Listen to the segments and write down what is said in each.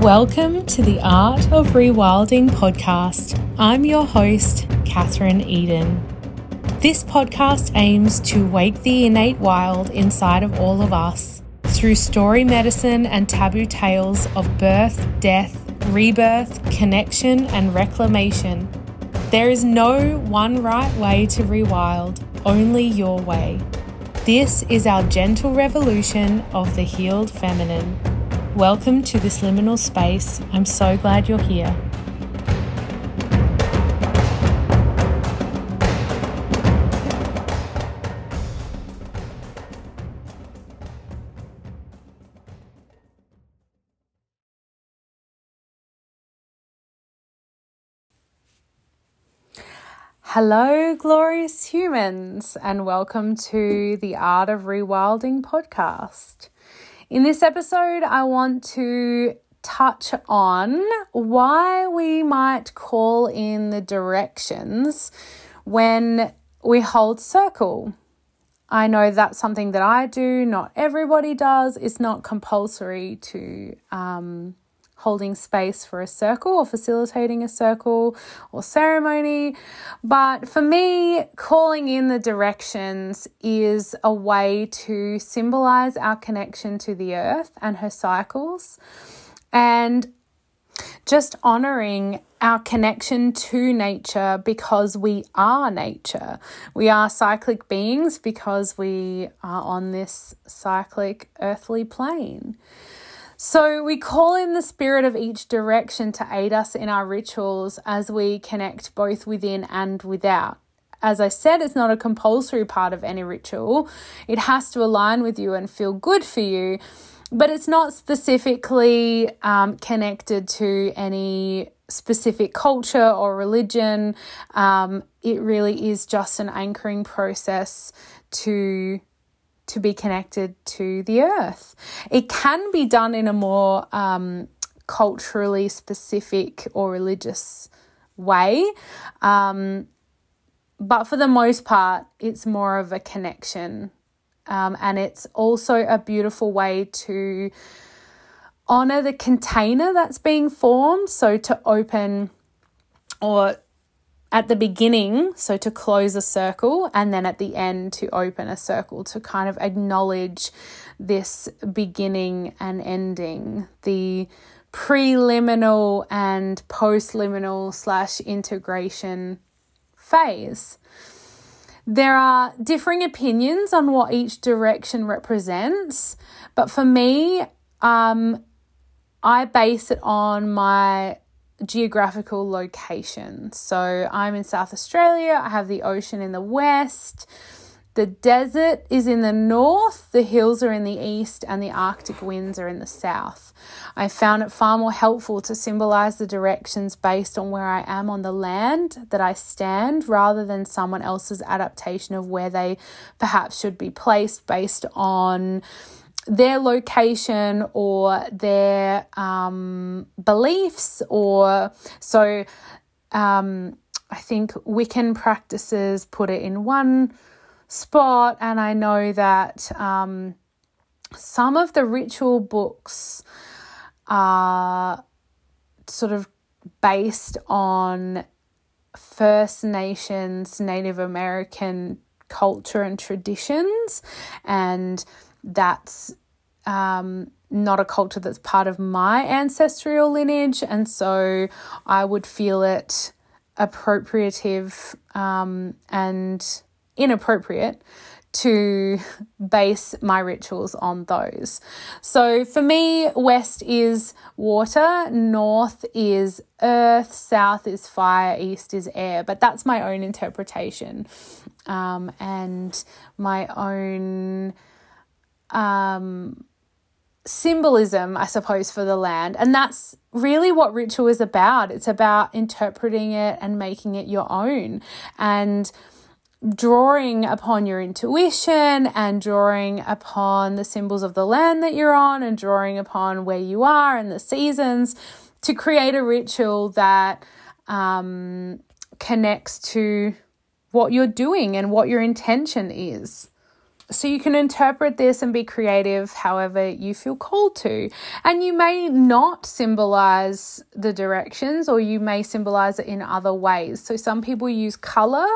Welcome to the Art of Rewilding podcast. I'm your host, Katherine Eden. This podcast aims to wake the innate wild inside of all of us through story medicine and taboo tales of birth, death, rebirth, connection, and reclamation. There is no one right way to rewild, only your way. This is our gentle revolution of the healed feminine. Welcome to this liminal space. I'm so glad you're here. Hello, glorious humans, and welcome to the Art of Rewilding podcast. In this episode, I want to touch on why we might call in the directions when we hold circle. I know that's something that I do, not everybody does. It's not compulsory to um, holding space for a circle or facilitating a circle or ceremony. But for me, calling in the directions is a way to symbolize our connection to the earth and her cycles and just honoring our connection to nature because we are nature. We are cyclic beings because we are on this cyclic earthly plane. So we call in the spirit of each direction to aid us in our rituals as we connect both within and without. As I said, it's not a compulsory part of any ritual. It has to align with you and feel good for you, but it's not specifically um, connected to any specific culture or religion. Um, it really is just an anchoring process to to be connected to the earth. It can be done in a more um, culturally specific or religious way. Um, but for the most part, it's more of a connection. Um, and it's also a beautiful way to honor the container that's being formed. So to open or at the beginning, so to close a circle, and then at the end to open a circle to kind of acknowledge this beginning and ending, the preliminal and postliminal slash integration phase. There are differing opinions on what each direction represents, but for me, um, I base it on my geographical location. So I'm in South Australia, I have the ocean in the west. The desert is in the north, the hills are in the east, and the Arctic winds are in the south. I found it far more helpful to symbolize the directions based on where I am on the land that I stand rather than someone else's adaptation of where they perhaps should be placed based on their location or their um, beliefs, or so um, I think Wiccan practices put it in one spot, and I know that um, some of the ritual books are sort of based on First Nations, Native American culture and traditions, and that's um, not a culture that's part of my ancestral lineage, and so I would feel it appropriative um, and inappropriate to base my rituals on those. So for me, west is water, north is earth, south is fire, east is air, but that's my own interpretation um, and my own um, symbolism, I suppose, for the land. And that's really what ritual is about. It's about interpreting it and making it your own and drawing upon your intuition and drawing upon the symbols of the land that you're on and drawing upon where you are and the seasons to create a ritual that um, connects to what you're doing and what your intention is. So you can interpret this and be creative however you feel called to. And you may not symbolize the directions or you may symbolize it in other ways. So some people use color.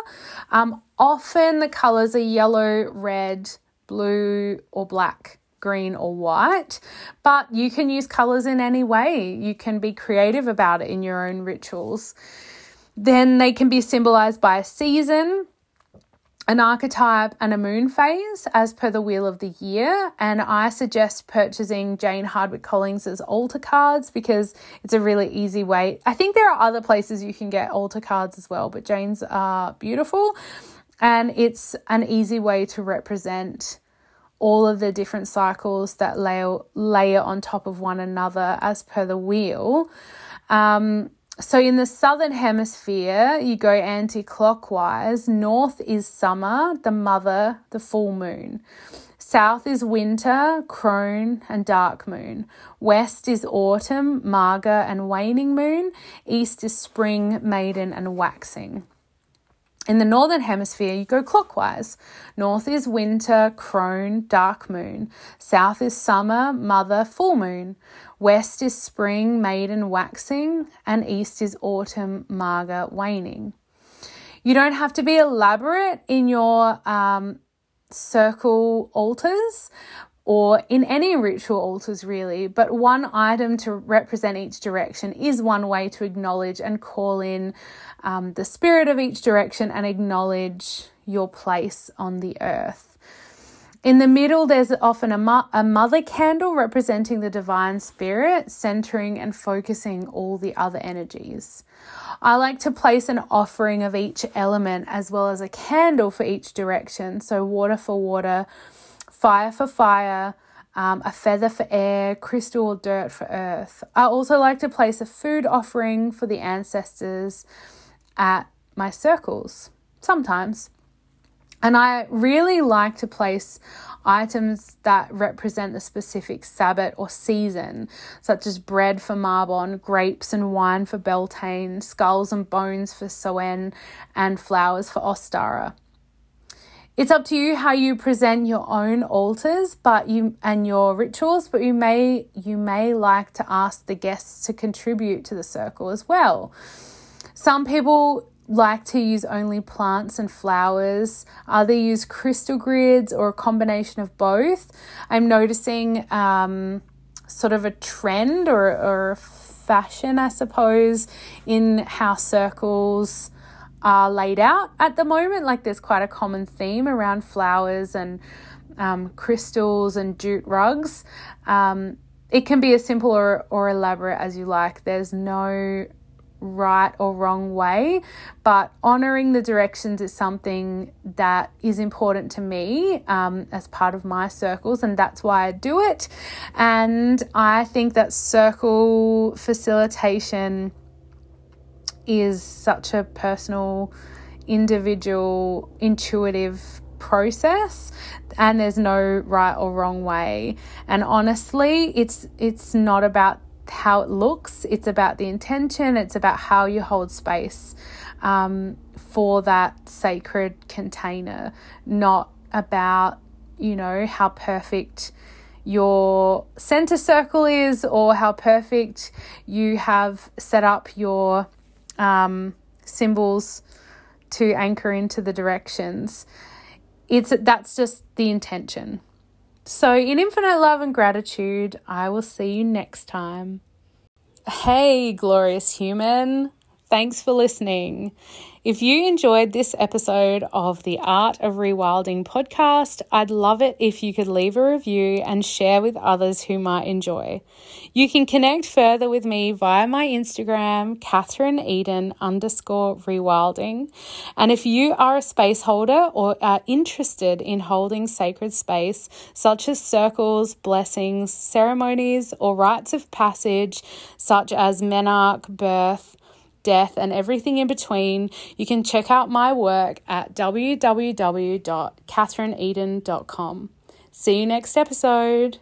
Um, often the colors are yellow, red, blue, or black green or white, but you can use colors in any way. You can be creative about it in your own rituals. Then they can be symbolized by a season an archetype and a moon phase as per the wheel of the year and i suggest purchasing jane Hardwick collins's altar cards because it's a really easy way. I think there are other places you can get altar cards as well but jane's are beautiful and it's an easy way to represent all of the different cycles that layer layer on top of one another as per the wheel. Um, so in the southern hemisphere, you go anti clockwise. North is summer, the mother, the full moon. South is winter, crone, and dark moon. West is autumn, maga, and waning moon. East is spring, maiden, and waxing. In the northern hemisphere, you go clockwise. North is winter, crone, dark moon. South is summer, mother, full moon. West is spring, maiden, waxing. And east is autumn, maga, waning. You don't have to be elaborate in your um, circle altars, or in any ritual altars, really, but one item to represent each direction is one way to acknowledge and call in um, the spirit of each direction and acknowledge your place on the earth. In the middle, there's often a, mo- a mother candle representing the divine spirit, centering and focusing all the other energies. I like to place an offering of each element as well as a candle for each direction. So, water for water, fire for fire, um, a feather for air, crystal or dirt for earth. I also like to place a food offering for the ancestors at my circles sometimes. And I really like to place items that represent the specific Sabbat or season, such as bread for Mabon, grapes and wine for Beltane, skulls and bones for Samhain, and flowers for Ostara. It's up to you how you present your own altars, but you and your rituals, but you may you may like to ask the guests to contribute to the circle as well. Some people like to use only plants and flowers. Others use crystal grids or a combination of both. I'm noticing um, sort of a trend or, or a fashion, I suppose, in how circles are laid out at the moment. Like there's quite a common theme around flowers and um, crystals and jute rugs. Um, it can be as simple or, or elaborate as you like. There's no right or wrong way, but honoring the directions is something that is important to me um, as part of my circles, and that's why I do it. And I think that circle facilitation is such a personal, individual, intuitive process and there's no right or wrong way. And honestly it's it's not about how it looks it's about the intention it's about how you hold space um, for that sacred container not about you know how perfect your center circle is or how perfect you have set up your um, symbols to anchor into the directions. It's that's just the intention. So, in infinite love and gratitude, I will see you next time. Hey, glorious human. Thanks for listening. If you enjoyed this episode of the Art of Rewilding podcast, I'd love it if you could leave a review and share with others who might enjoy. You can connect further with me via my Instagram, Katherine Eden underscore rewilding. And if you are a space holder or are interested in holding sacred space, such as circles, blessings, ceremonies, or rites of passage, such as menarche, birth, death, and everything in between, you can check out my work at www.katherineeden.com. See you next episode.